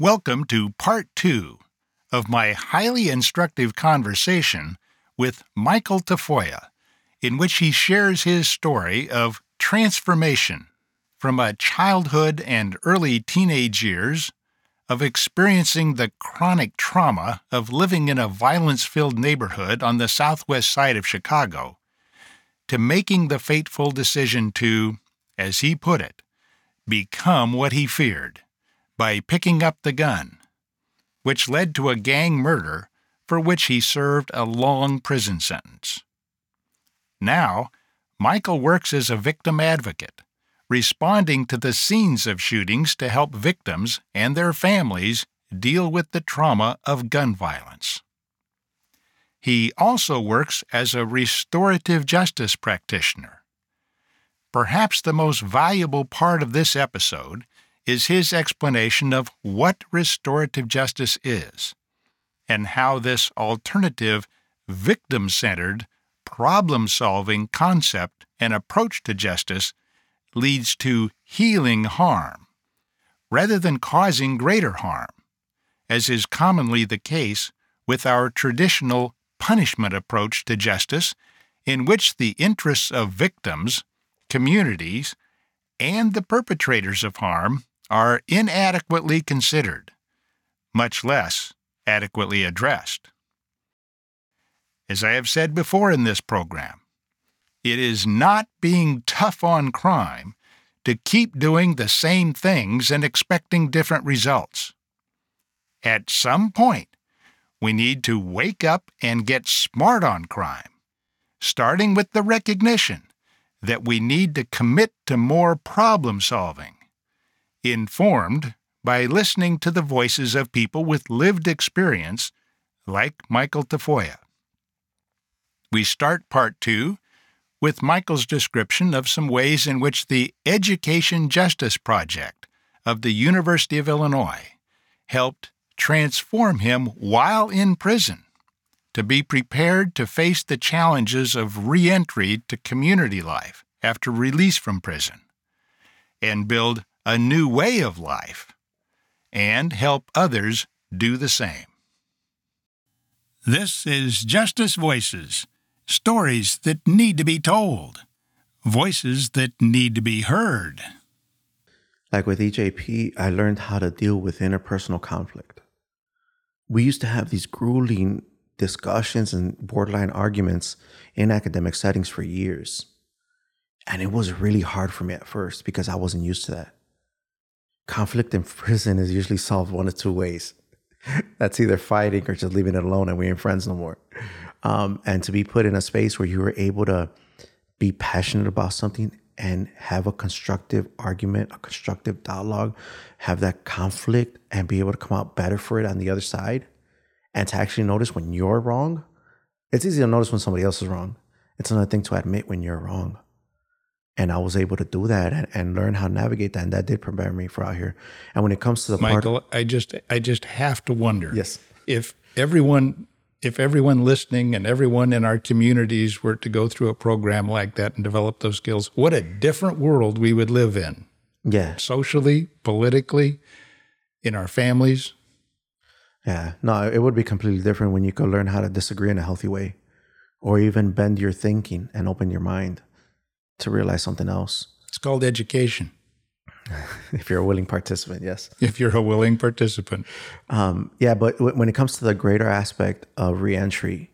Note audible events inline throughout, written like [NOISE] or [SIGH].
Welcome to part two of my highly instructive conversation with Michael Tafoya, in which he shares his story of transformation from a childhood and early teenage years of experiencing the chronic trauma of living in a violence filled neighborhood on the southwest side of Chicago to making the fateful decision to, as he put it, become what he feared by picking up the gun, which led to a gang murder for which he served a long prison sentence. Now, Michael works as a victim advocate, responding to the scenes of shootings to help victims and their families deal with the trauma of gun violence. He also works as a restorative justice practitioner. Perhaps the most valuable part of this episode is his explanation of what restorative justice is and how this alternative, victim centered, problem solving concept and approach to justice leads to healing harm rather than causing greater harm, as is commonly the case with our traditional punishment approach to justice, in which the interests of victims, communities, and the perpetrators of harm are inadequately considered, much less adequately addressed. As I have said before in this program, it is not being tough on crime to keep doing the same things and expecting different results. At some point, we need to wake up and get smart on crime, starting with the recognition that we need to commit to more problem solving, informed by listening to the voices of people with lived experience like Michael Tafoya. We start part two with Michael's description of some ways in which the Education Justice Project of the University of Illinois helped transform him while in prison to be prepared to face the challenges of reentry to community life after release from prison and build a new way of life and help others do the same. This is Justice Voices stories that need to be told, voices that need to be heard. Like with EJP, I learned how to deal with interpersonal conflict. We used to have these grueling discussions and borderline arguments in academic settings for years. And it was really hard for me at first because I wasn't used to that. Conflict in prison is usually solved one of two ways. [LAUGHS] That's either fighting or just leaving it alone and we ain't friends no more um, and to be put in a space where you were able to be passionate about something and have a constructive argument, a constructive dialogue, have that conflict and be able to come out better for it on the other side, and to actually notice when you're wrong. It's easy to notice when somebody else is wrong. It's another thing to admit when you're wrong. And I was able to do that and, and learn how to navigate that. And that did prepare me for out here. And when it comes to the Michael, part, I just I just have to wonder. Yes. If everyone if everyone listening and everyone in our communities were to go through a program like that and develop those skills, what a different world we would live in. Yeah. Socially, politically, in our families. Yeah. No, it would be completely different when you could learn how to disagree in a healthy way or even bend your thinking and open your mind to realize something else. It's called education. [LAUGHS] if you're a willing participant, yes. If you're a willing participant. Um, yeah, but w- when it comes to the greater aspect of reentry,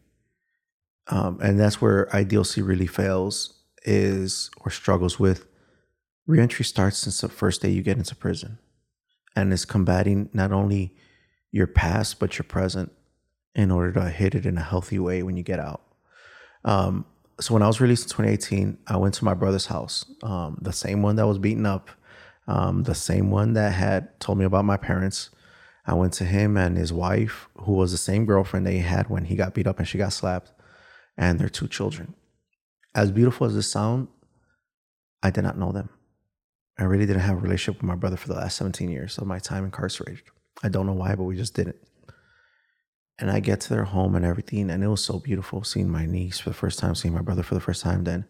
um, and that's where IDOC really fails is or struggles with reentry starts since the first day you get into prison and is combating not only your past but your present in order to hit it in a healthy way when you get out. Um, so when I was released in 2018, I went to my brother's house, um, the same one that was beaten up um, the same one that had told me about my parents. I went to him and his wife, who was the same girlfriend they had when he got beat up and she got slapped, and their two children. As beautiful as this sound, I did not know them. I really didn't have a relationship with my brother for the last 17 years of my time incarcerated. I don't know why, but we just didn't. And I get to their home and everything, and it was so beautiful seeing my niece for the first time, seeing my brother for the first time, then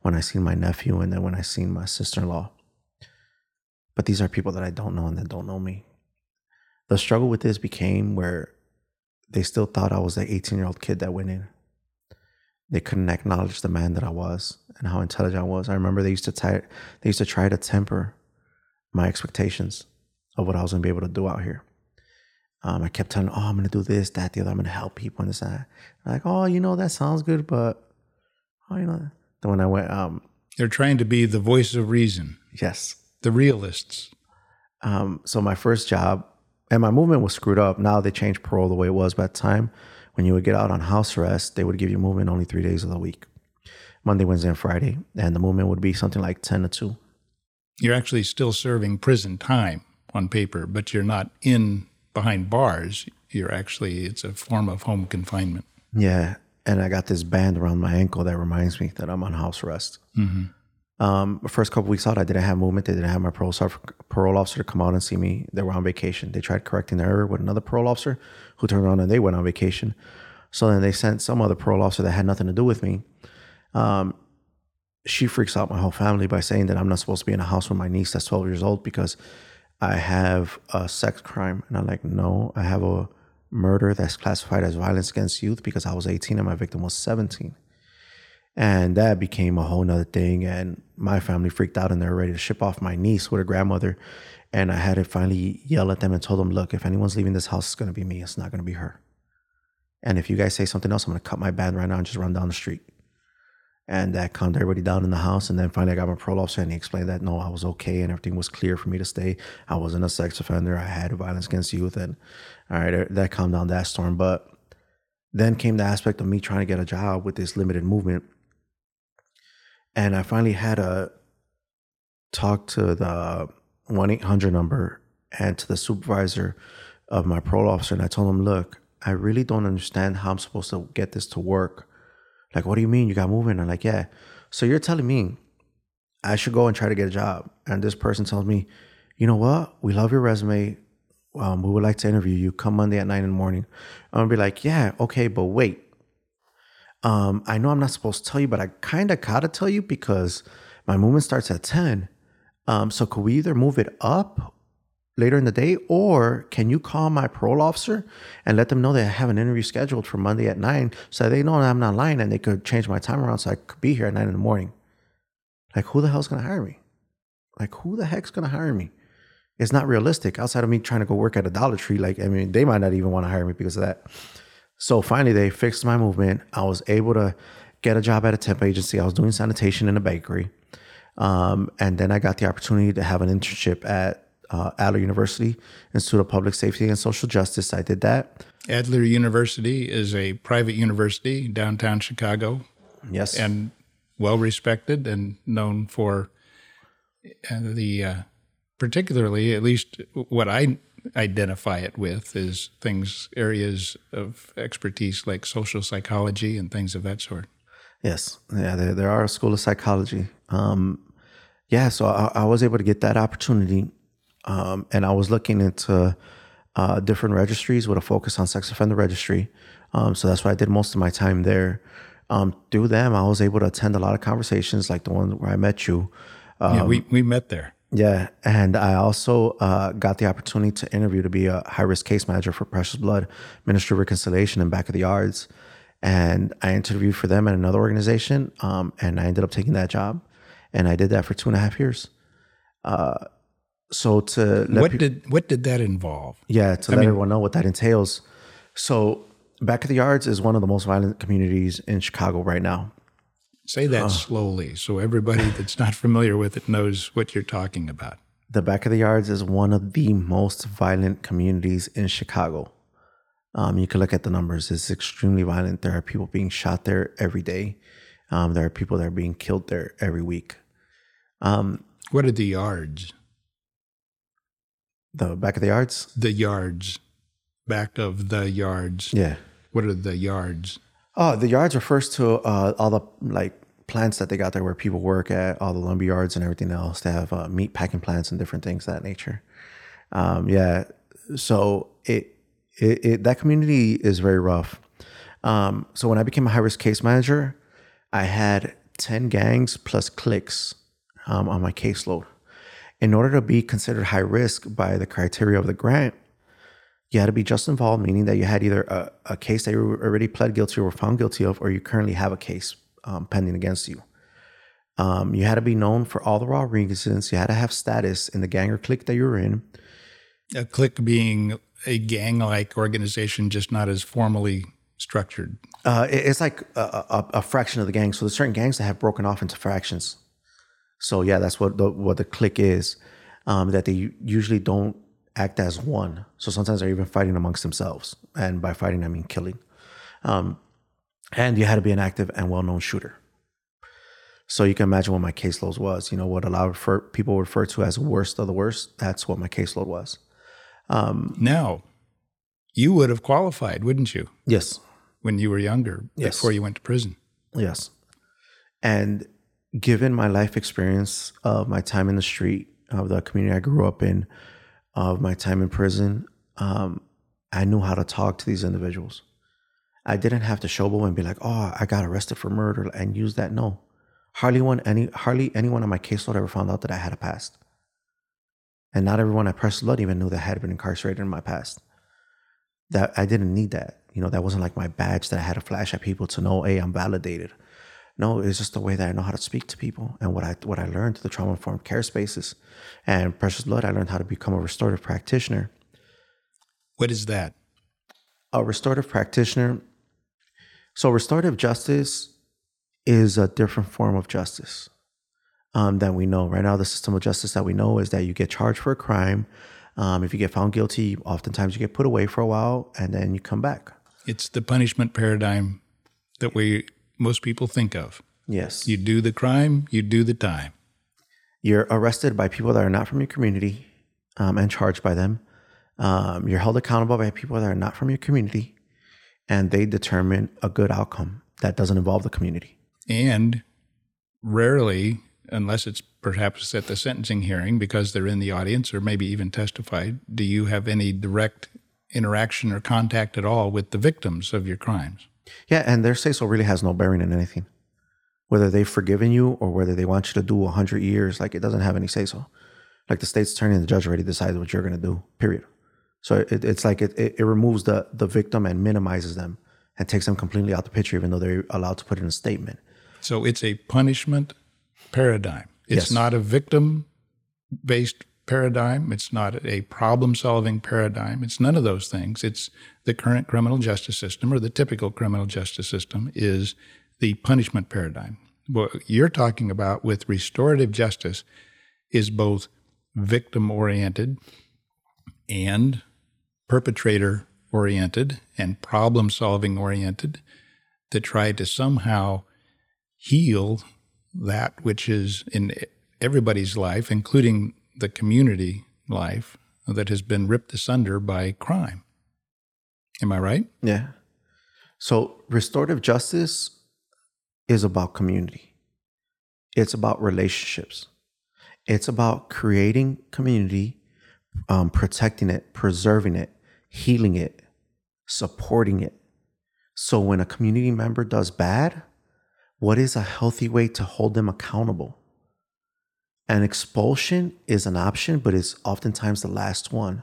when I seen my nephew, and then when I seen my sister in law. But these are people that I don't know and that don't know me. the struggle with this became where they still thought I was the 18 year old kid that went in. They couldn't acknowledge the man that I was and how intelligent I was. I remember they used to try, they used to try to temper my expectations of what I was gonna be able to do out here. Um, I kept telling, oh, I'm gonna do this, that, the other. I'm gonna help people and this, that. Like, oh, you know, that sounds good, but oh, you know. Then when I went, um, They're trying to be the voice of reason, yes. the realists. Um, so my first job, and my movement was screwed up. Now they changed parole the way it was. By the time, when you would get out on house arrest, they would give you movement only three days of the week, Monday, Wednesday, and Friday, and the movement would be something like ten to two. You're actually still serving prison time on paper, but you're not in behind bars. You're actually, it's a form of home confinement. Yeah, and I got this band around my ankle that reminds me that I'm on house arrest. Um, the first couple weeks out, I didn't have movement. They didn't have my parole, officer- parole officer to come out and see me. They were on vacation. They tried correcting the error with another parole officer who turned around and they went on vacation. So then they sent some other parole officer that had nothing to do with me. Um, she freaks out my whole family by saying that I'm not supposed to be in a house with my niece that's 12 years old because I have a sex crime. And I'm like, no, I have a murder that's classified as violence against youth because I was 18 and my victim was 17. And that became a whole nother thing. And my family freaked out and they were ready to ship off my niece with her grandmother. And I had to finally yell at them and told them, look, if anyone's leaving this house, it's going to be me. It's not going to be her. And if you guys say something else, I'm going to cut my band right now and just run down the street. And that calmed everybody down in the house. And then finally, I got my officer and he explained that no, I was okay and everything was clear for me to stay. I wasn't a sex offender. I had violence against youth. And all right, that calmed down that storm. But then came the aspect of me trying to get a job with this limited movement. And I finally had a talk to the 1 800 number and to the supervisor of my parole officer. And I told him, look, I really don't understand how I'm supposed to get this to work. Like, what do you mean you got movement? I'm like, yeah. So you're telling me I should go and try to get a job. And this person tells me, you know what? We love your resume. Um, we would like to interview you. Come Monday at nine in the morning. I'm gonna be like, yeah, okay, but wait. Um, I know I'm not supposed to tell you, but I kind of gotta tell you because my movement starts at 10. Um, so could we either move it up later in the day or can you call my parole officer and let them know that I have an interview scheduled for Monday at 9 so they know I'm not lying and they could change my time around so I could be here at 9 in the morning? Like, who the hell's gonna hire me? Like, who the heck's gonna hire me? It's not realistic outside of me trying to go work at a Dollar Tree. Like, I mean, they might not even want to hire me because of that. So finally, they fixed my movement. I was able to get a job at a temp agency. I was doing sanitation in a bakery. Um, and then I got the opportunity to have an internship at uh, Adler University Institute of Public Safety and Social Justice. I did that. Adler University is a private university downtown Chicago Yes. and well respected and known for uh, the uh, particularly at least what I identify it with is things areas of expertise like social psychology and things of that sort. Yes, yeah, there, there are a school of psychology. Um, yeah, so I, I was able to get that opportunity, um, and I was looking into uh, different registries with a focus on sex offender registry. Um, so that's why I did most of my time there. Um, through them, I was able to attend a lot of conversations, like the one where I met you. Yeah, we, we met there. yeah, and I also uh, got the opportunity to interview to be a high risk case manager for Precious Blood Ministry of Reconciliation in Back of the Yards, and I interviewed for them at another organization, um, and I ended up taking that job, and I did that for two and a half years. Uh, so to let What peop- did what did that involve? yeah, to let everyone know what that entails. So, Back of the Yards is one of the most violent communities in Chicago right now. Say that slowly so everybody that's not familiar with it knows what you're talking about. The Back of the Yards is one of the most violent communities in Chicago. Um, you can look at the numbers; it's extremely violent. There are people being shot there every day. Um, there are people that are being killed there every week. Um, What are the yards? The Back of the Yards, The yards. Back of the yards. yeah. What are the yards? Oh, the yards refers to uh, all the like plants that they got there where people work at, all the lumber yards and everything else. They have uh, meat packing plants and different things of that nature. Um, yeah, so it, it it that community is very rough. Um, so when I became a high risk case manager, I had ten gangs plus cliques um, on my caseload. In order to be considered high risk by the criteria of the grant, You had to be just involved, meaning that you had either a, a case that you already pled guilty or were found guilty of, or you currently have a case um, pending against you. Um, you had to be known for all the raw reasons. You had to have status in the gang or clique that you were in. A clique being a gang like organization, just not as formally structured. Uh, it- it's like a, a, a fraction of the gang. So there's certain gangs that have broken off into fractions. So yeah, that's what the, what the clique is. Um, that they usually don't act as one. So sometimes they're even fighting amongst themselves, and by fighting I mean killing. Um, and you had to be an active and well-known shooter. So you can imagine what my caseload was. You know what a lot of people refer to as worst of the worst. That's what my caseload was. Now, you would have qualified, wouldn't you, Yes, when you were younger, Yes. before you went to prison? Yes. And given my life experience of my time in the street, of the community I grew up in, of my time in prison, um, I knew how to talk to these individuals. I didn't have to showboat and be like, "Oh, I got arrested for murder," and use that. No, hardly one any hardly anyone on my caseload ever found out that I had a past, and not everyone I Precious Blood even knew that I had been incarcerated in my past. That I didn't need that. You know, that wasn't like my badge that I had to flash at people to know, "Hey, I'm validated." No, it's just the way that I know how to speak to people and what I what I learned through the trauma informed care spaces. And Precious Blood, I learned how to become a restorative practitioner. What is that? A restorative practitioner. So restorative justice is a different form of justice um, than we know right now. The system of justice that we know is that you get charged for a crime. Um, if you get found guilty, oftentimes you get put away for a while and then you come back. It's the punishment paradigm that we most people think of. Yes. You do the crime, you do the time. You're arrested by people that are not from your community um, and charged by them. Um, you're held accountable by people that are not from your community, and they determine a good outcome that doesn't involve the community. And rarely, unless it's perhaps at the sentencing hearing because they're in the audience or maybe even testified, do you have any direct interaction or contact at all with the victims of your crimes? Yeah, and their say so really has no bearing in anything. Whether they've forgiven you or whether they want you to do 100 years, like it doesn't have any say so. Like the state's attorney and the judge already decides what you're going to do, period. So it, it's like it, it, it removes the, the victim and minimizes them and takes them completely out the picture, even though they're allowed to put in a statement. So it's a punishment paradigm. It's Yes. not a victim based paradigm. It's not a problem solving paradigm. It's none of those things. It's the current criminal justice system or the typical criminal justice system is the punishment paradigm. What you're talking about with restorative justice is both victim oriented and perpetrator oriented and problem solving oriented to try to somehow heal that which is in everybody's life, including the community life, that has been ripped asunder by crime. Am I right? Yeah. So restorative justice is about community. It's about relationships. It's about creating community, um, protecting it, preserving it, healing it, supporting it. So when a community member does bad, what is a healthy way to hold them accountable? An expulsion is an option, but it's oftentimes the last one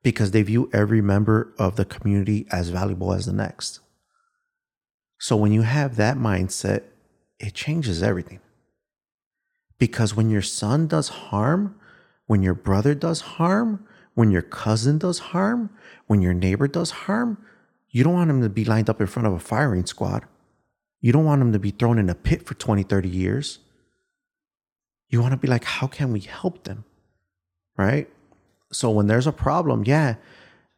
because they view every member of the community as valuable as the next. So when you have that mindset, it changes everything. Because when your son does harm, when your brother does harm, when your cousin does harm, when your neighbor does harm, you don't want him to be lined up in front of a firing squad. You don't want him to be thrown in a pit for 20, 30 years. You want to be like, how can we help them? Right? So when there's a problem, yeah,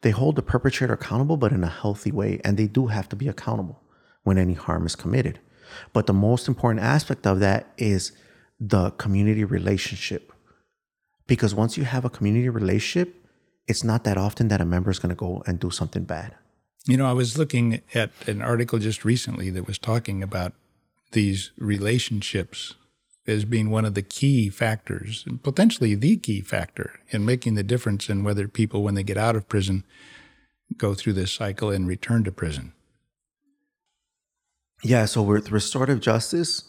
they hold the perpetrator accountable, but in a healthy way. And they do have to be accountable when any harm is committed. But the most important aspect of that is the community relationship. Because once you have a community relationship, it's not that often that a member is going to go and do something bad. You know, I was looking at an article just recently that was talking about these relationships as being one of the key factors, and potentially the key factor in making the difference in whether people, when they get out of prison, go through this cycle and return to prison. Yeah, so with restorative justice,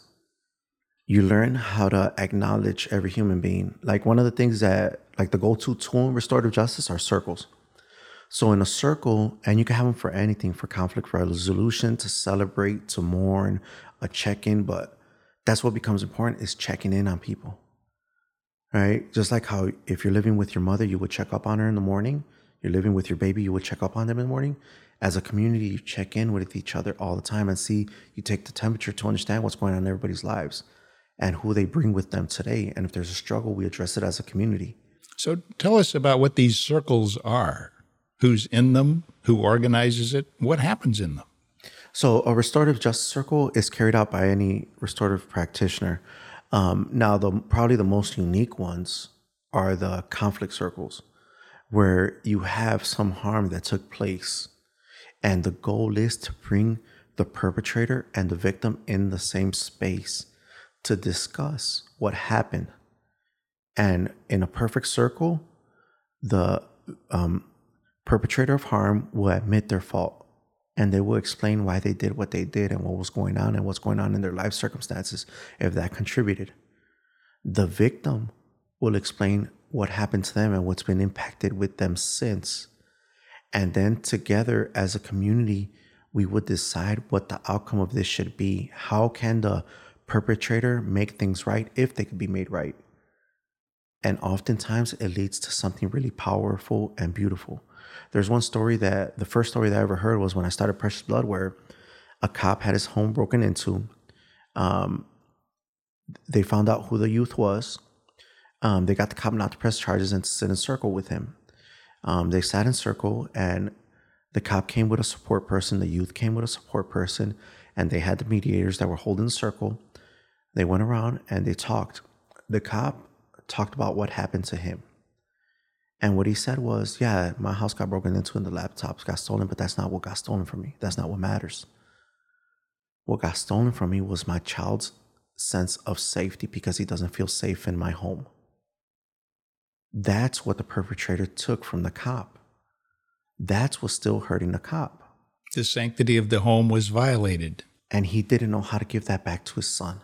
you learn how to acknowledge every human being. Like one of the things that, like the go to tool in restorative justice are circles. So in a circle, and you can have them for anything, for conflict resolution, to celebrate, to mourn, a check-in, but that's what becomes important is checking in on people. Right? Just like how if you're living with your mother, you would check up on her in the morning. You're living with your baby, you would check up on them in the morning. As a community, you check in with each other all the time and see, you take the temperature to understand what's going on in everybody's lives and who they bring with them today. And if there's a struggle, we address it as a community. So tell us about what these circles are. Who's in them? Who organizes it? What happens in them? So a restorative justice circle is carried out by any restorative practitioner. Um, now, the probably the most unique ones are the conflict circles, where you have some harm that took place, and the goal is to bring the perpetrator and the victim in the same space to discuss what happened. And in a perfect circle, the um, perpetrator of harm will admit their fault and they will explain why they did what they did and what was going on and what's going on in their life circumstances if that contributed. The victim will explain what happened to them and what's been impacted with them since. And then together as a community, we would decide what the outcome of this should be. How can the perpetrator make things right if they could be made right. And oftentimes it leads to something really powerful and beautiful. There's one story that the first story that I ever heard was when I started Precious Blood, where a cop had his home broken into. Um, they found out who the youth was. Um, they got the cop not to press charges and sit in circle with him. Um, they sat in circle, and the cop came with a support person. The youth came with a support person, and they had the mediators that were holding the circle. They went around and they talked. The cop talked about what happened to him. And what he said was, Yeah, my house got broken into and the laptops got stolen, but that's not what got stolen from me. That's not what matters. What got stolen from me was my child's sense of safety because he doesn't feel safe in my home. That's what the perpetrator took from the cop. That's what's still hurting the cop. The sanctity of the home was violated. And he didn't know how to give that back to his son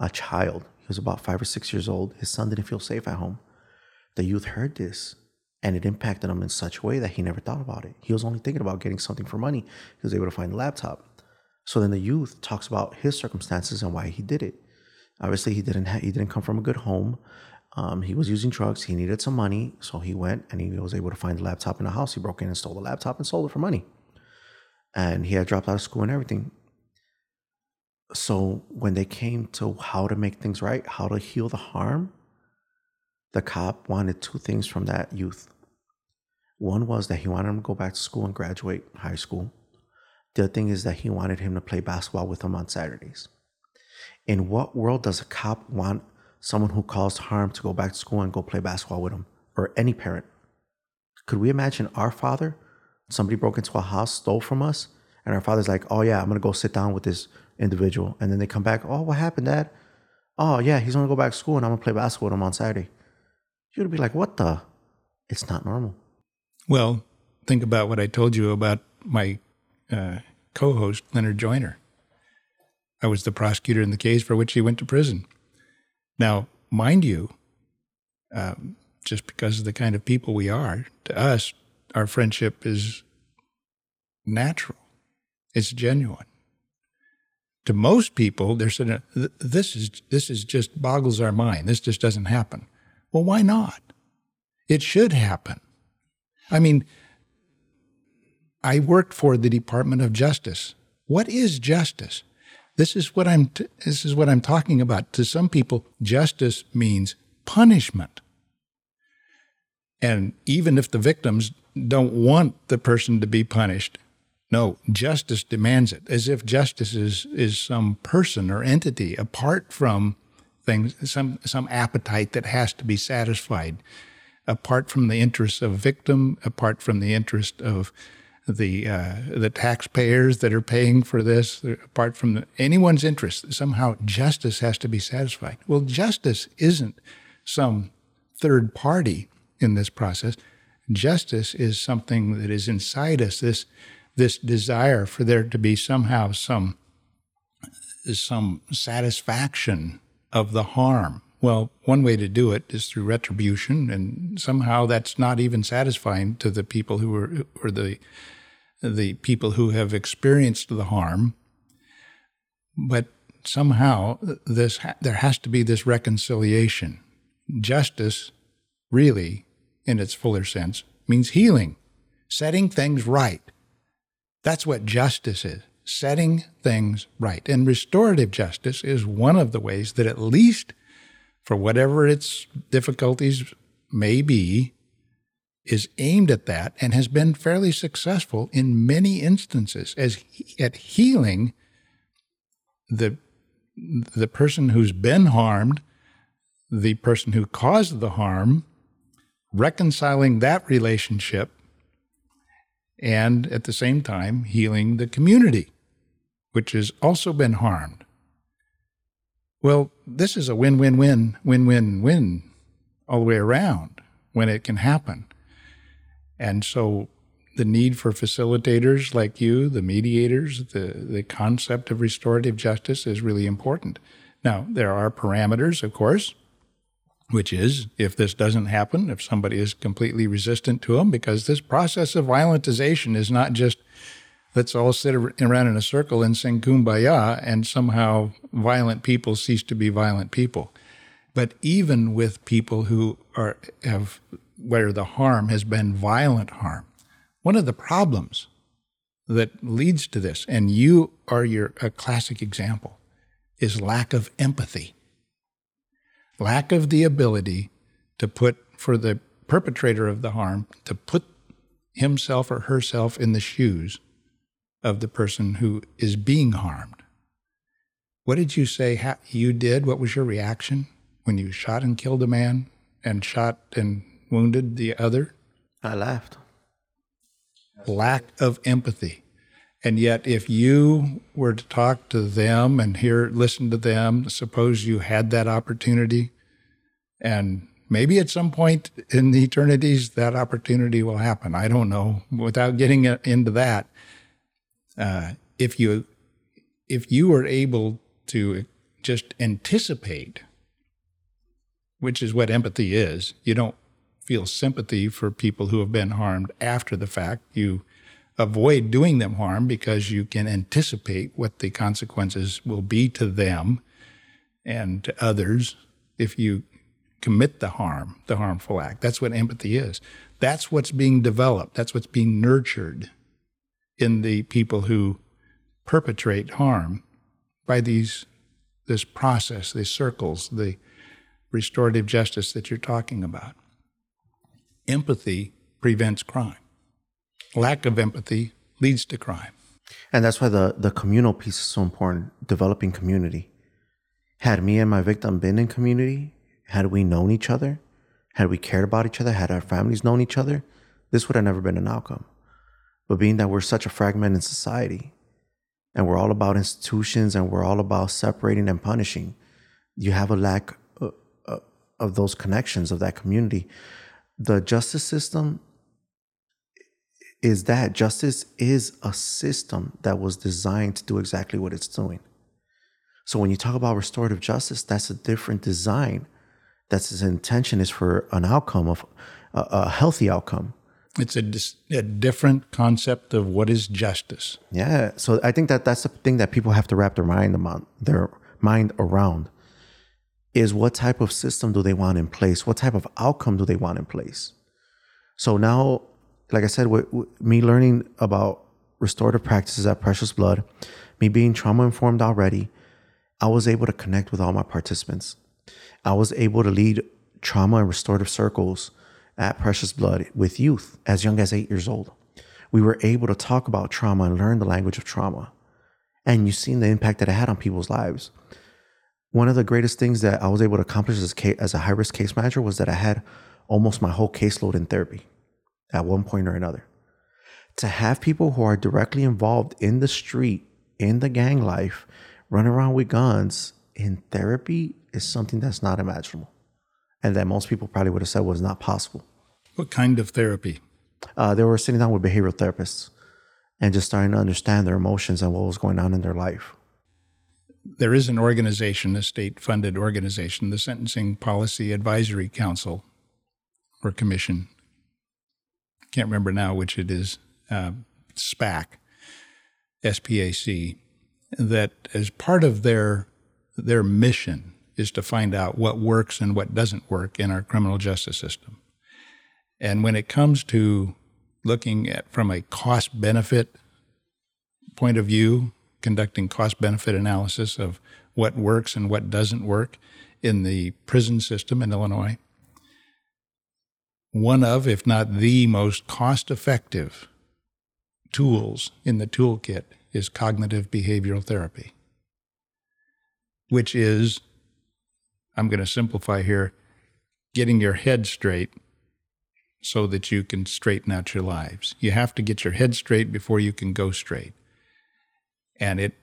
a child. He was about five or six years old. His son didn't feel safe at home. The youth heard this and it impacted him in such a way that he never thought about it. He was only thinking about getting something for money. He was able to find a laptop. So then the youth talks about his circumstances and why he did it. Obviously, he didn't ha- he didn't come from a good home. Um, he was using drugs. He needed some money, so he went and he was able to find a laptop in a house. He broke in and stole the laptop and sold it for money. And he had dropped out of school and everything so when they came to how to make things right, how to heal the harm, the cop wanted two things from that youth. One was that he wanted him to go back to school and graduate high school. The other thing is that he wanted him to play basketball with him on Saturdays. In what world does a cop want someone who caused harm to go back to school and go play basketball with him, or any parent? Could we imagine our father? Somebody broke into a house, stole from us, and our father's like, "Oh yeah, I'm gonna go sit down with this individual. And then they come back, oh, what happened, Dad? Oh, yeah, he's gonna go back to school and I'm gonna play basketball with him on Saturday. You'd be like, what the? It's not normal. Well, think about what I told you about my uh, co host, Leonard Joyner. I was the prosecutor in the case for which he went to prison. Now, mind you, um, just because of the kind of people we are, to us, our friendship is natural, it's genuine to most people, they're saying, this is, this is just boggles our mind. This just doesn't happen. Well, why not? It should happen. I mean, I worked for the Department of Justice. What is justice? This is what I'm t- this is what I'm talking about. To some people, justice means punishment. And even if the victims don't want the person to be punished, no, justice demands it, as if justice is, is some person or entity apart from things, some, some appetite that has to be satisfied, apart from the interests of victim, apart from the interest of the uh, the taxpayers that are paying for this, apart from the, anyone's interest. Somehow justice has to be satisfied. Well, justice isn't some third party in this process. Justice is something that is inside us. This this desire for there to be somehow some some satisfaction of the harm Well, one way to do it is through retribution, and somehow that's not even satisfying to the people who are or the the people who have experienced the harm. But somehow this there has to be this reconciliation. Justice, really, in its fuller sense, means healing, setting things right. That's what justice is setting things right. And restorative justice is one of the ways that, at least for whatever its difficulties may be, is aimed at that and has been fairly successful in many instances as at healing the the person who's been harmed, the person who caused the harm, reconciling that relationship, and at the same time healing the community which has also been harmed. Well, this is a win win win, win win win all the way around when it can happen. And so the need for facilitators like you, the mediators, the, the concept of restorative justice is really important. Now, there are parameters, of course, which is if this doesn't happen, if somebody is completely resistant to them, because this process of violentization is not just let's all sit around in a circle and sing kumbaya, and somehow violent people cease to be violent people. But even with people who are have where the harm has been violent harm, one of the problems that leads to this, and you are your a classic example, is lack of empathy. Lack of the ability to put for the perpetrator of the harm to put himself or herself in the shoes of the person who is being harmed. What did you say ha- you did? What was your reaction when you shot and killed a man and shot and wounded the other? I laughed. Lack of empathy. And yet, if you were to talk to them and hear, listen to them, suppose you had that opportunity, and maybe at some point in the eternities that opportunity will happen. I don't know. Without getting into that, uh, if you if you are able to just anticipate, which is what empathy is, you don't feel sympathy for people who have been harmed after the fact. You avoid doing them harm because you can anticipate what the consequences will be to them and to others if you commit the harm, the harmful act. That's what empathy is. That's what's being developed. That's what's being nurtured in the people who perpetrate harm by these this process, these circles, the restorative justice that you're talking about. Empathy prevents crime. Lack of empathy leads to crime. And that's why the, the communal piece is so important, developing community. Had me and my victim been in community, had we known each other, had we cared about each other, had our families known each other, this would have never been an outcome. But being that we're such a fragmented society and we're all about institutions and we're all about separating and punishing, you have a lack of, of those connections of that community. The justice system is that justice is a system that was designed to do exactly what it's doing. So when you talk about restorative justice, that's a different design. That's its intention is for an outcome of a, a healthy outcome it's a, a different concept of what is justice. Yeah. So I think that that's the thing that people have to wrap their mind about, their mind around is what type of system do they want in place? What type of outcome do they want in place? So now, like I said, me learning about restorative practices at Precious Blood, me being trauma informed already, I was able to connect with all my participants. I was able to lead trauma and restorative circles at Precious Blood with youth as young as eight years old. We were able to talk about trauma and learn the language of trauma. And you've seen the impact that it had on people's lives. One of the greatest things that I was able to accomplish as, as a high risk case manager was that I had almost my whole caseload in therapy at one point or another. To have people who are directly involved in the street, in the gang life, run around with guns in therapy is something that's not imaginable and that most people probably would have said was not possible. What kind of therapy? Uh, they were sitting down with behavioral therapists and just starting to understand their emotions and what was going on in their life. there is an organization, a state funded organization, the Sentencing Policy Advisory Council or Commission. Can't remember now which it is, uh, SPAC, SPAC, that as part of their their mission is to find out what works and what doesn't work in our criminal justice system. And when it comes to looking at from a cost benefit point of view, conducting cost benefit analysis of what works and what doesn't work in the prison system in Illinois, one of, if not the most cost effective tools in the toolkit is cognitive behavioral therapy, which is, I'm going to simplify here, getting your head straight so that you can straighten out your lives. You have to get your head straight before you can go straight. And it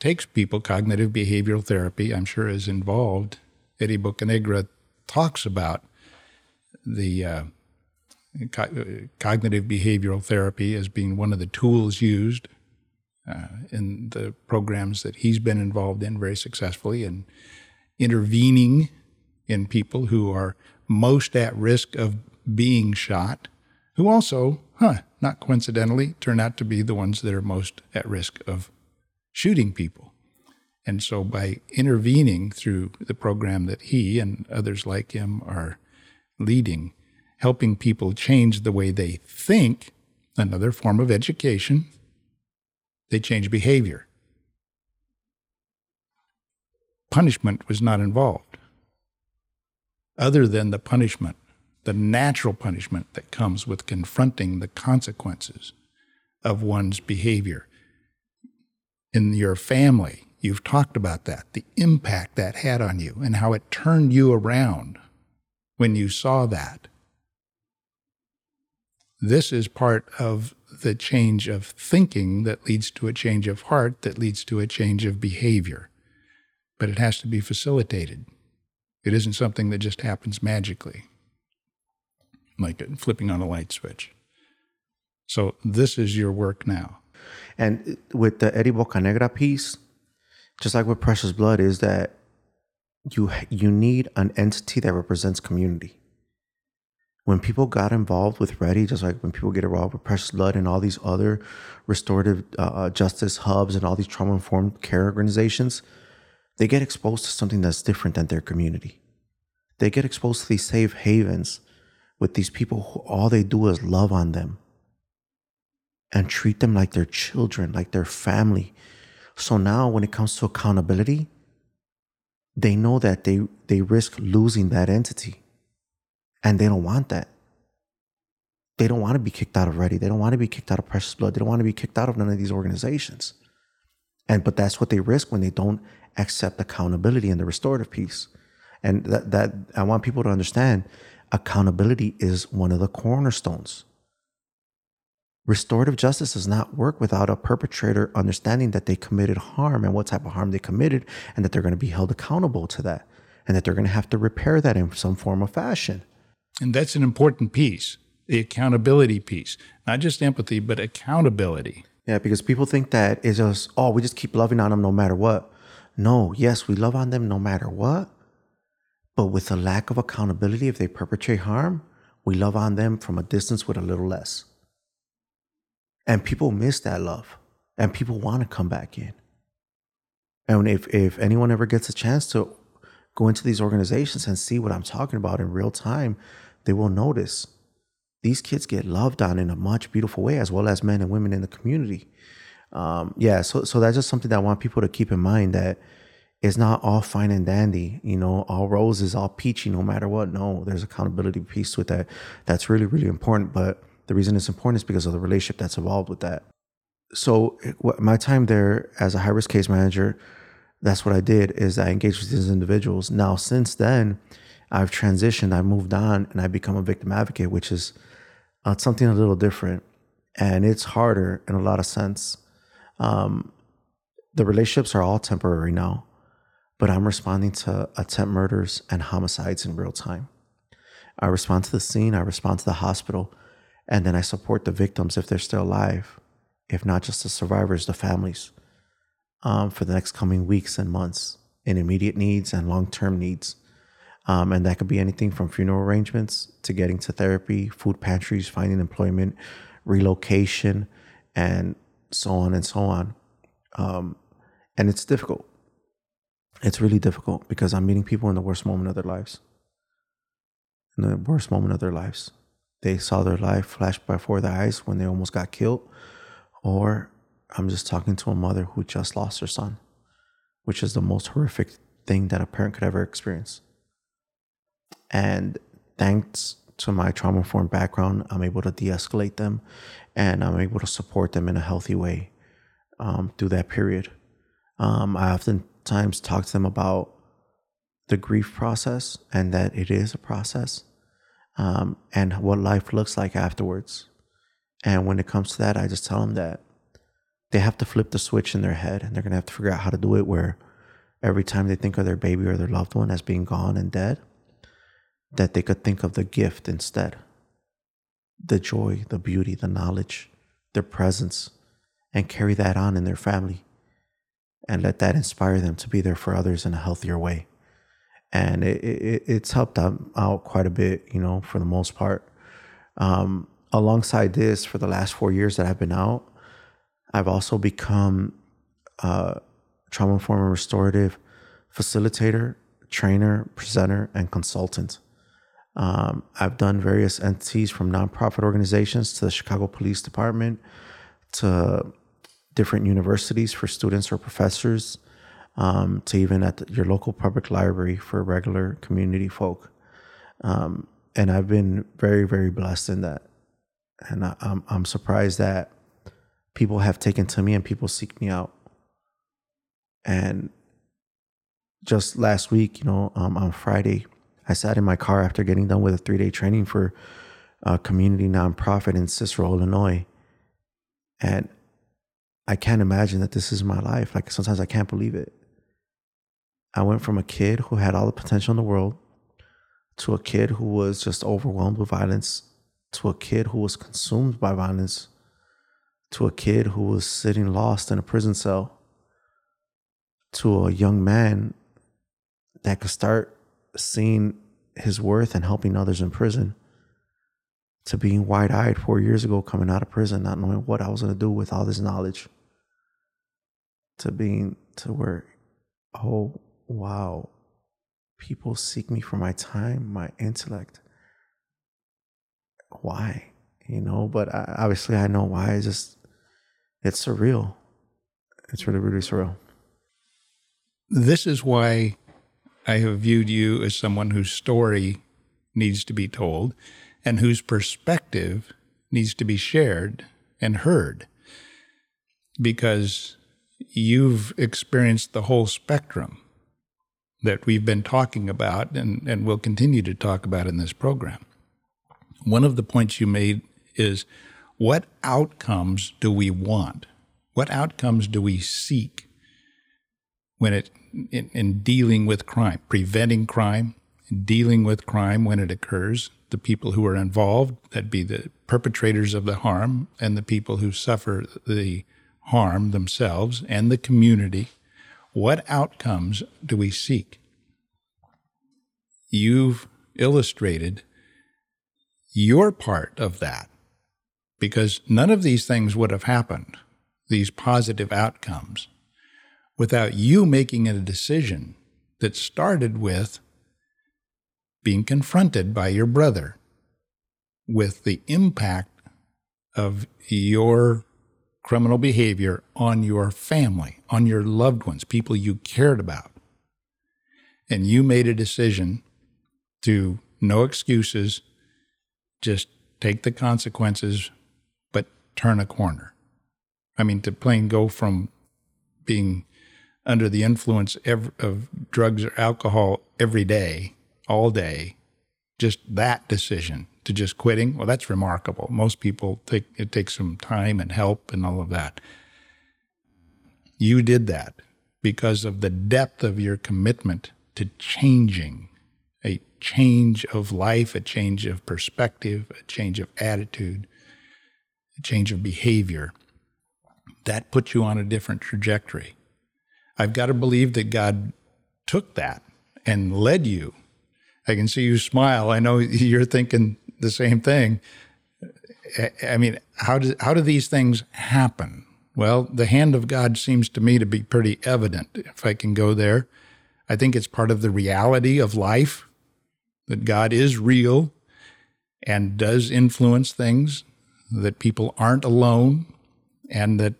takes people, cognitive behavioral therapy, I'm sure, is involved. Eddie Bocanegra talks about the uh, co- cognitive behavioral therapy as being one of the tools used uh, in the programs that he's been involved in very successfully and intervening in people who are most at risk of being shot, who also, huh, not coincidentally, turn out to be the ones that are most at risk of shooting people. And so by intervening through the program that he and others like him are leading, helping people change the way they think, another form of education, they change behavior. Punishment was not involved, other than the punishment the natural punishment that comes with confronting the consequences of one's behavior. In your family, you've talked about that, the impact that had on you, and how it turned you around when you saw that. This is part of the change of thinking that leads to a change of heart, that leads to a change of behavior. But it has to be facilitated. It isn't something that just happens magically like flipping on a light switch. So this is your work now. And with the Eddie Bocanegra piece, just like with Precious Blood, is that you you need an entity that represents community. When people got involved with READI, just like when people get involved with Precious Blood and all these other restorative uh, uh justice hubs and all these trauma informed care organizations, they get exposed to something that's different than their community. They get exposed to these safe havens with these people who all they do is love on them and treat them like their children, like their family. So now when it comes to accountability, they know that they, they risk losing that entity. And they don't want that. They don't want to be kicked out of READI. They don't want to be kicked out of Precious Blood. They don't want to be kicked out of none of these organizations. And but that's what they risk when they don't accept accountability and the restorative piece. And that that I want people to understand accountability is one of the cornerstones. Restorative justice does not work without a perpetrator understanding that they committed harm and what type of harm they committed, and that they're going to be held accountable to that, and that they're going to have to repair that in some form of fashion. And that's an important piece the accountability piece, not just empathy, but accountability. Yeah, because people think that it's just, oh, we just keep loving on them no matter what. No, yes, we love on them no matter what, but with a lack of accountability, if they perpetrate harm, we love on them from a distance with a little less. And people miss that love. And people want to come back in. And if, if anyone ever gets a chance to go into these organizations and see what I'm talking about in real time, they will notice these kids get loved on in a much beautiful way, as well as men and women in the community. Um, yeah, so so that's just something that I want people to keep in mind that it's not all fine and dandy, you know, all roses, all peachy, no matter what. No, there's accountability piece with that. That's really, really important. But the reason it's important is because of the relationship that's involved with that. So my time there as a high risk case manager, that's what I did is I engaged with these individuals. Now, since then, I've transitioned, I've moved on, and I've become a victim advocate, which is uh, something a little different, and it's harder in a lot of sense. Um, the relationships are all temporary now but I'm responding to attempt murders and homicides in real time. I respond to the scene, I respond to the hospital, and then I support the victims if they're still alive, if not just the survivors, the families. um, for the next coming weeks and months in immediate needs and long term needs. Um, and that could be anything from funeral arrangements to getting to therapy, food pantries, finding employment, relocation, and so on and so on. Um, and it's difficult. It's really difficult because I'm meeting people in the worst moment of their lives. In the worst moment of their lives. They saw their life flash before their eyes when they almost got killed. Or I'm just talking to a mother who just lost her son, which is the most horrific thing that a parent could ever experience. And thanks to my trauma informed background, I'm able to de escalate them and I'm able to support them in a healthy way um, through that period. Um, I oftentimes talk to them about the grief process and that it is a process um, and what life looks like afterwards. And when it comes to that, I just tell them that they have to flip the switch in their head and they're going to have to figure out how to do it where every time they think of their baby or their loved one as being gone and dead, that they could think of the gift instead the joy, the beauty, the knowledge, their presence, and carry that on in their family and let that inspire them to be there for others in a healthier way. And it, it, it's helped them out quite a bit, you know, for the most part. Um, alongside this, for the last four years that I've been out, I've also become a trauma informed restorative facilitator, trainer, presenter, and consultant. Um, I've done various entities from nonprofit organizations to the Chicago Police Department to different universities for students or professors um, to even at the, your local public library for regular community folk. Um, and I've been very, very blessed in that. And I, I'm, I'm surprised that people have taken to me and people seek me out. And just last week, you know, um, on Friday, I sat in my car after getting done with a three day training for a community nonprofit in Cicero, Illinois. And I can't imagine that this is my life. Like sometimes I can't believe it. I went from a kid who had all the potential in the world to a kid who was just overwhelmed with violence to a kid who was consumed by violence to a kid who was sitting lost in a prison cell to a young man that could start seeing his worth and helping others in prison to being wide eyed four years ago coming out of prison, not knowing what I was going to do with all this knowledge, to being to where, oh, wow, people seek me for my time, my intellect. Why? You know, but I, obviously I know why. It's just, it's surreal. It's really, really surreal. This is why I have viewed you as someone whose story needs to be told and whose perspective needs to be shared and heard because you've experienced the whole spectrum that we've been talking about and, and will continue to talk about in this program. One of the points you made is what outcomes do we want? What outcomes do we seek when it in, in dealing with crime, preventing crime, dealing with crime when it occurs, the people who are involved, that be the perpetrators of the harm, and the people who suffer the harm themselves and the community. What outcomes do we seek? You've illustrated your part of that because none of these things would have happened, these positive outcomes, without you making a decision that started with being confronted by your brother with the impact of your criminal behavior on your family, on your loved ones, people you cared about. And you made a decision to no excuses, just take the consequences, but turn a corner. I mean, to plain go from being under the influence of drugs or alcohol every day, all day, just that decision to just quitting, well, that's remarkable. Most people take it takes some time and help and all of that. You did that because of the depth of your commitment to changing, a change of life, a change of perspective, a change of attitude, a change of behavior. That puts you on a different trajectory. I've got to believe that God took that and led you. I can see you smile. I know [LAUGHS] you're thinking the same thing. I mean, how do how do these things happen? Well, the hand of God seems to me to be pretty evident. If I can go there, I think it's part of the reality of life that God is real and does influence things, that people aren't alone, and that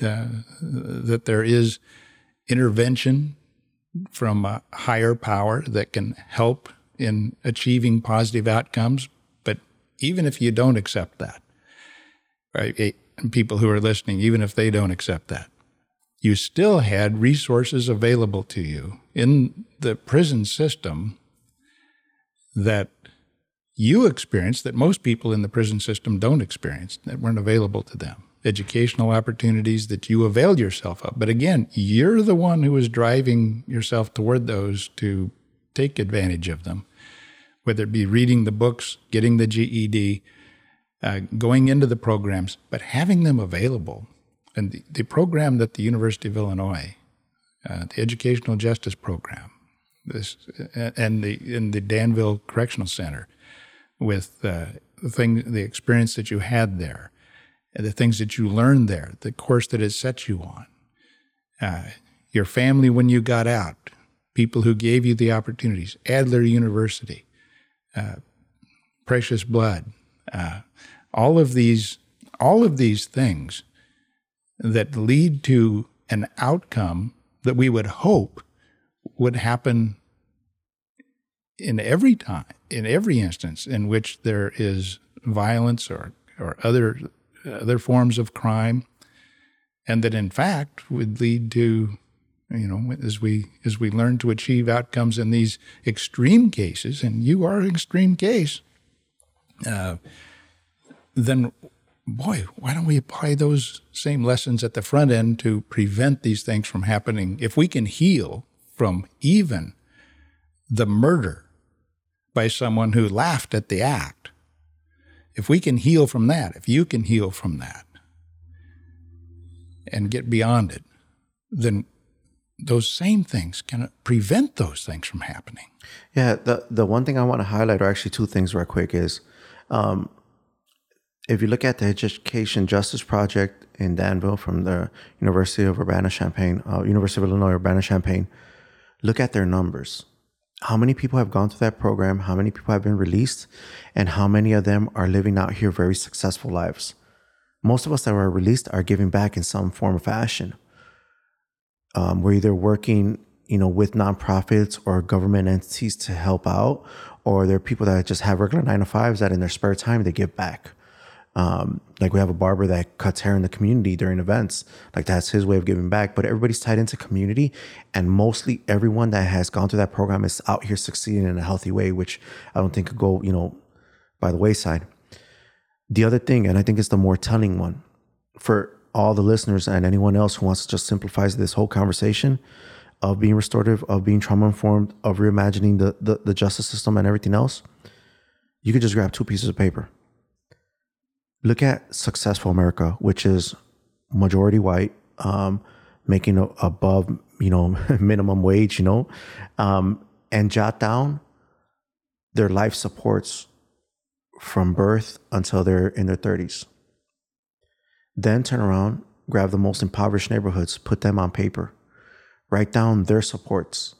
uh, that there is intervention from a higher power that can help in achieving positive outcomes. But even if you don't accept that, right, people who are listening, even if they don't accept that, you still had resources available to you in the prison system that you experienced that most people in the prison system don't experience, that weren't available to them. Educational opportunities that you availed yourself of. But again, you're the one who is driving yourself toward those to take advantage of them, whether it be reading the books, getting the GED, uh, going into the programs, but having them available. And the, the program that the University of Illinois, uh, the Educational Justice Program, this and the in the Danville Correctional Center, with uh, the thing, the experience that you had there, and the things that you learned there, the course that it set you on, uh, your family when you got out, people who gave you the opportunities, Adler University, uh, Precious Blood, uh, all of these, all of these things that lead to an outcome that we would hope would happen in every time, in every instance in which there is violence or, or other, other forms of crime, and that in fact would lead to, you know, as we, as we learn to achieve outcomes in these extreme cases, and you are an extreme case, uh, then boy, why don't we apply those same lessons at the front end to prevent these things from happening? If we can heal from even the murder by someone who laughed at the act, if we can heal from that, if you can heal from that and get beyond it, then those same things can prevent those things from happening. Yeah, the the one thing I want to highlight, or actually two things, right quick, is um, if you look at the Education Justice Project in Danville from the University of Urbana-Champaign, uh, University of Illinois Urbana-Champaign, look at their numbers. How many people have gone through that program? How many people have been released? And how many of them are living out here very successful lives? Most of us that were released are giving back in some form or fashion. Um, we're either working, you know, with nonprofits or government entities to help out, or there are people that just have regular nine to fives that in their spare time they give back. Um, like we have a barber that cuts hair in the community during events. Like that's his way of giving back. But everybody's tied into community, and mostly everyone that has gone through that program is out here succeeding in a healthy way, which I don't think could go, you know, by the wayside. The other thing, and I think it's the more telling one for all the listeners and anyone else who wants to just simplify this whole conversation of being restorative, of being trauma informed, of reimagining the, the, the justice system and everything else, you could just grab two pieces of paper look at successful America, which is majority white, um, making a, above you know [LAUGHS] minimum wage, you know, um, and jot down their life supports from birth until they're in their 30s. Then turn around, grab the most impoverished neighborhoods, put them on paper, write down their supports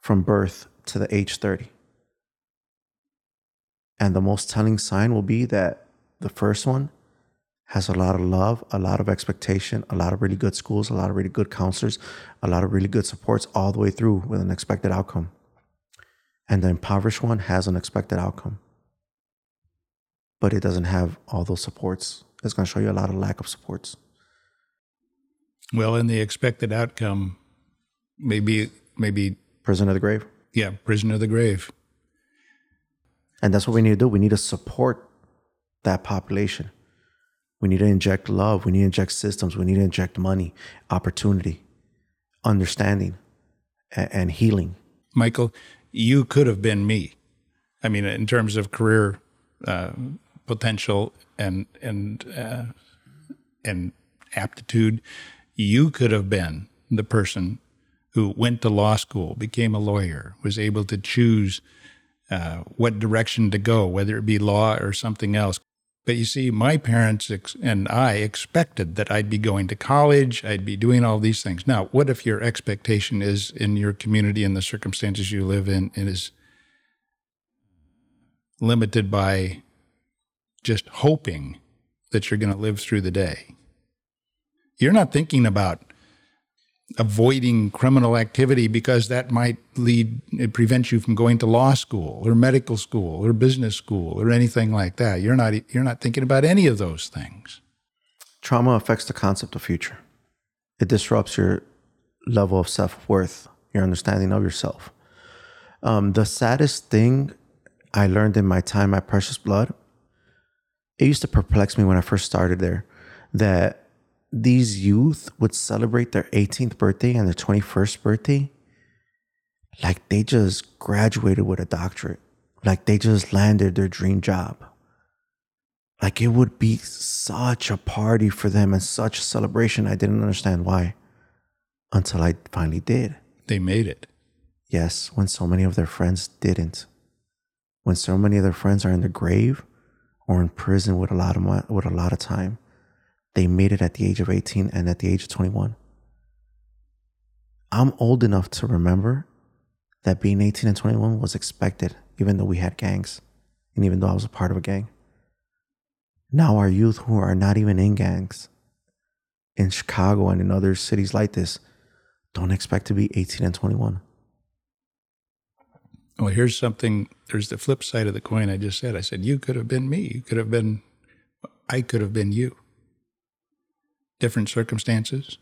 from birth to the age 30. And the most telling sign will be that the first one has a lot of love, a lot of expectation, a lot of really good schools, a lot of really good counselors, a lot of really good supports all the way through with an expected outcome. And the impoverished one has an expected outcome, but it doesn't have all those supports. It's going to show you a lot of lack of supports. Well, in the expected outcome, maybe maybe prison of the grave. Yeah, prison of the grave. And that's what we need to do. We need to support that population. We need to inject love. We need to inject systems. We need to inject money, opportunity, understanding, and, and healing. Michael, you could have been me. I mean, in terms of career uh, potential and and uh, and aptitude, you could have been the person who went to law school, became a lawyer, was able to choose uh, what direction to go, whether it be law or something else. But you see, my parents ex- and I expected that I'd be going to college, I'd be doing all these things. Now, what if your expectation is in your community and the circumstances you live in is limited by just hoping that you're going to live through the day? You're not thinking about avoiding criminal activity because that might lead it prevents you from going to law school or medical school or business school or anything like that. You're not you're not thinking about any of those things. Trauma affects the concept of future. It disrupts your level of self-worth your understanding of yourself. Um, the saddest thing i learned in my time at precious blood it used to perplex me when i first started there that these youth would celebrate their 18th birthday and their 21st birthday like they just graduated with a doctorate, like they just landed their dream job. Like it would be such a party for them and such a celebration. I didn't understand why until I finally did. They made it. Yes, when so many of their friends didn't. When so many of their friends are in the grave or in prison with a lot of with a lot of time they made it at the age of 18 and at the age of 21. I'm old enough to remember that being 18 and 21 was expected, even though we had gangs and even though I was a part of a gang. Now, our youth who are not even in gangs in Chicago and in other cities like this don't expect to be 18 and 21. Well, here's something. There's the flip side of the coin I just said. I said, You could have been me. You could have been, I could have been you different circumstances?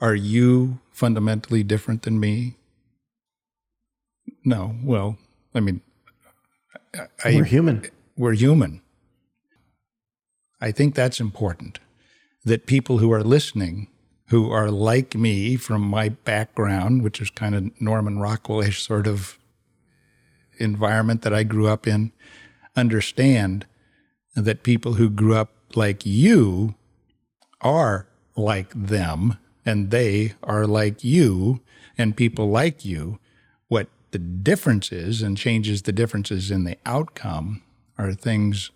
Are you fundamentally different than me? No. Well, I mean, I, we're human. We're human. I think that's important that people who are listening, who are like me from my background, which is kind of Norman Rockwell-ish sort of environment that I grew up in, understand that people who grew up like you are like them and they are like you and people like you. What the difference is and changes the differences in the outcome are things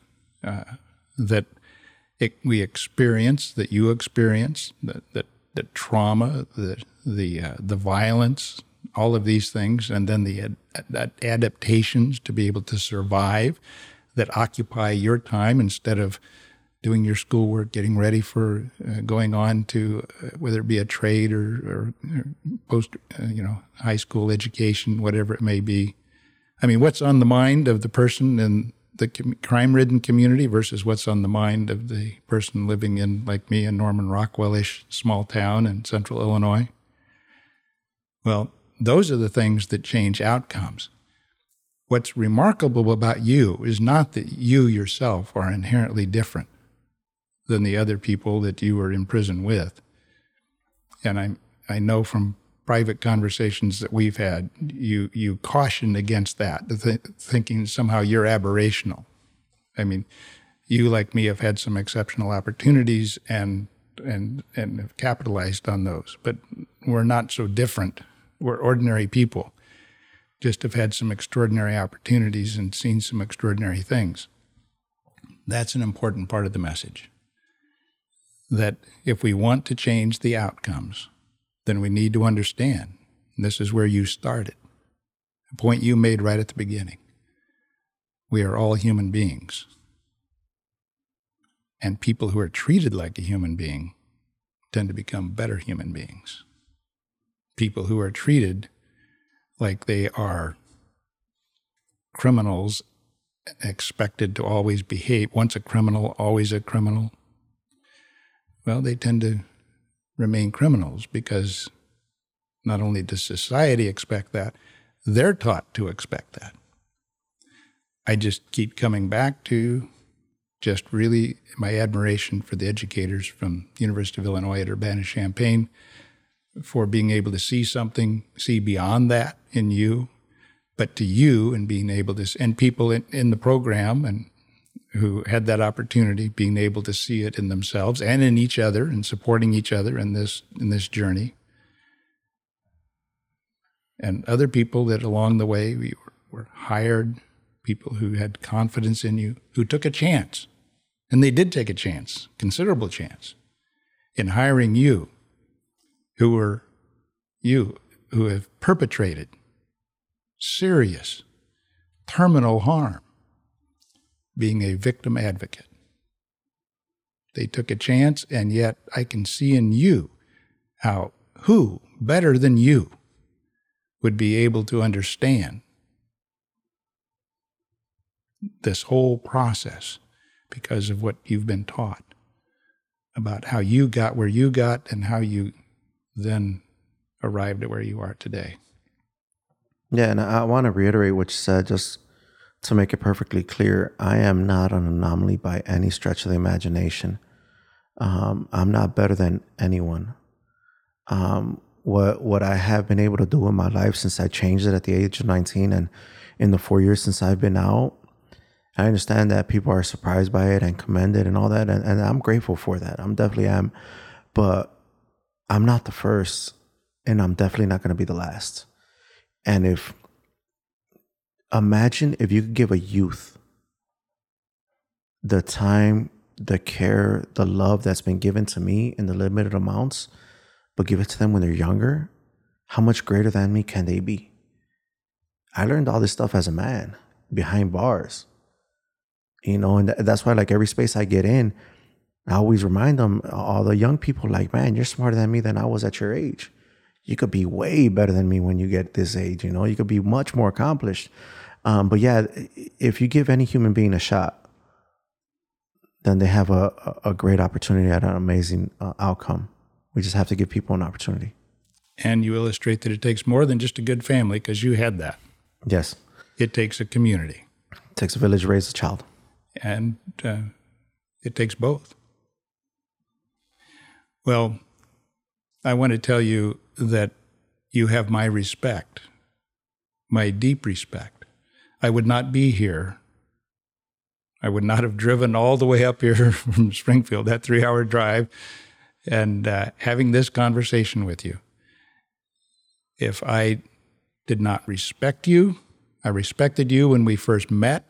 uh, that it, we experience, that you experience, that, that, the trauma, the, the, uh, the violence, all of these things, and then the ad- adaptations to be able to survive that occupy your time instead of doing your schoolwork, getting ready for uh, going on to uh, whether it be a trade or, or, or post, uh, you know, high school education, whatever it may be. I mean, what's on the mind of the person in the com- crime-ridden community versus what's on the mind of the person living in, like me, in Norman Rockwell-ish small town in central Illinois? Well, those are the things that change outcomes. What's remarkable about you is not that you yourself are inherently different than the other people that you were in prison with. And I I know from private conversations that we've had, you you caution against that, th- thinking somehow you're aberrational. I mean, you like me have had some exceptional opportunities and and and have capitalized on those, but we're not so different. We're ordinary people, just have had some extraordinary opportunities and seen some extraordinary things. That's an important part of the message that if we want to change the outcomes, then we need to understand. this is where you started, a point you made right at the beginning. We are all human beings. And people who are treated like a human being tend to become better human beings. People who are treated like they are criminals expected to always behave. Once a criminal, always a criminal well, they tend to remain criminals because not only does society expect that, they're taught to expect that. I just keep coming back to just really my admiration for the educators from the University of Illinois at Urbana-Champaign for being able to see something, see beyond that in you, but to you and being able to, and people in, in the program and who had that opportunity, being able to see it in themselves and in each other and supporting each other in this in this journey. And other people that along the way we were hired, people who had confidence in you, who took a chance. And they did take a chance, considerable chance, in hiring you, who were you, who have perpetrated serious terminal harm being a victim advocate. They took a chance, and yet I can see in you how who better than you would be able to understand this whole process because of what you've been taught about how you got where you got and how you then arrived at where you are today. Yeah, and I want to reiterate what you said just to make it perfectly clear. I am not an anomaly by any stretch of the imagination. Um, I'm not better than anyone. Um, what what I have been able to do in my life since I changed it at the age of 19 and in the four years since I've been out, I understand that people are surprised by it and commend it and all that, and, and I'm grateful for that. I'm definitely am, but I'm not the first, and I'm definitely not going to be the last. And if, imagine if you could give a youth the time, the care, the love that's been given to me in the limited amounts, but give it to them when they're younger, how much greater than me can they be? I learned all this stuff as a man behind bars, you know, and that's why, like, every space I get in, I always remind them, all the young people, like, man, you're smarter than me than I was at your age you could be way better than me when you get this age. You know, you could be much more accomplished. Um, but yeah, if you give any human being a shot, then they have a, a great opportunity at an amazing uh, outcome. We just have to give people an opportunity. And you illustrate that it takes more than just a good family because you had that. Yes. It takes a community. It takes a village to raise a child. And uh, it takes both. Well, I want to tell you that you have my respect, my deep respect. I would not be here. I would not have driven all the way up here [LAUGHS] from Springfield, that three hour drive, and uh, having this conversation with you. If I did not respect you, I respected you when we first met,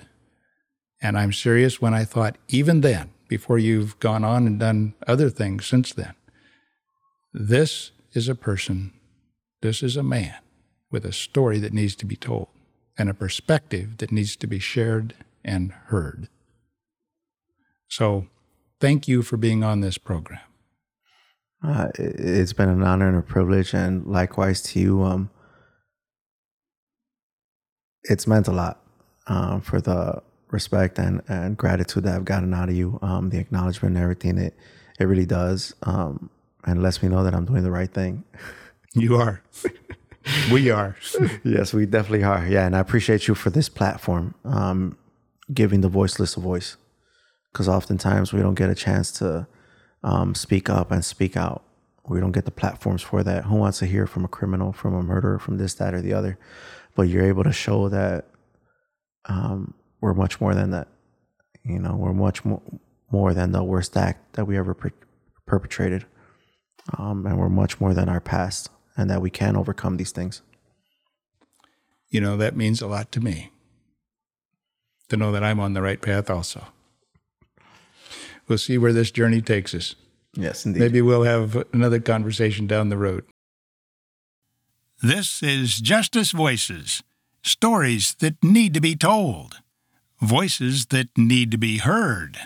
and I'm serious when I thought, even then, before you've gone on and done other things since then, this is a person, this is a man with a story that needs to be told and a perspective that needs to be shared and heard. So, thank you for being on this program. Uh, it's been an honor and a privilege, and likewise to you. Um, it's meant a lot um, for the respect and, and gratitude that I've gotten out of you, um, the acknowledgement and everything. It it really does. Um, and lets me know that I'm doing the right thing. You are. [LAUGHS] we are. [LAUGHS] yes, we definitely are. Yeah, and I appreciate you for this platform, um, giving the voiceless a voice, because oftentimes we don't get a chance to um, speak up and speak out. We don't get the platforms for that. Who wants to hear from a criminal, from a murderer, from this, that, or the other? But you're able to show that um, we're much more than that. You know, we're much more, more than the worst act that we ever per- perpetrated um, and we're much more than our past, and that we can overcome these things. You know, that means a lot to me to know that I'm on the right path also. We'll see where this journey takes us. Yes, indeed. Maybe we'll have another conversation down the road. This is Justice Voices stories that need to be told, voices that need to be heard.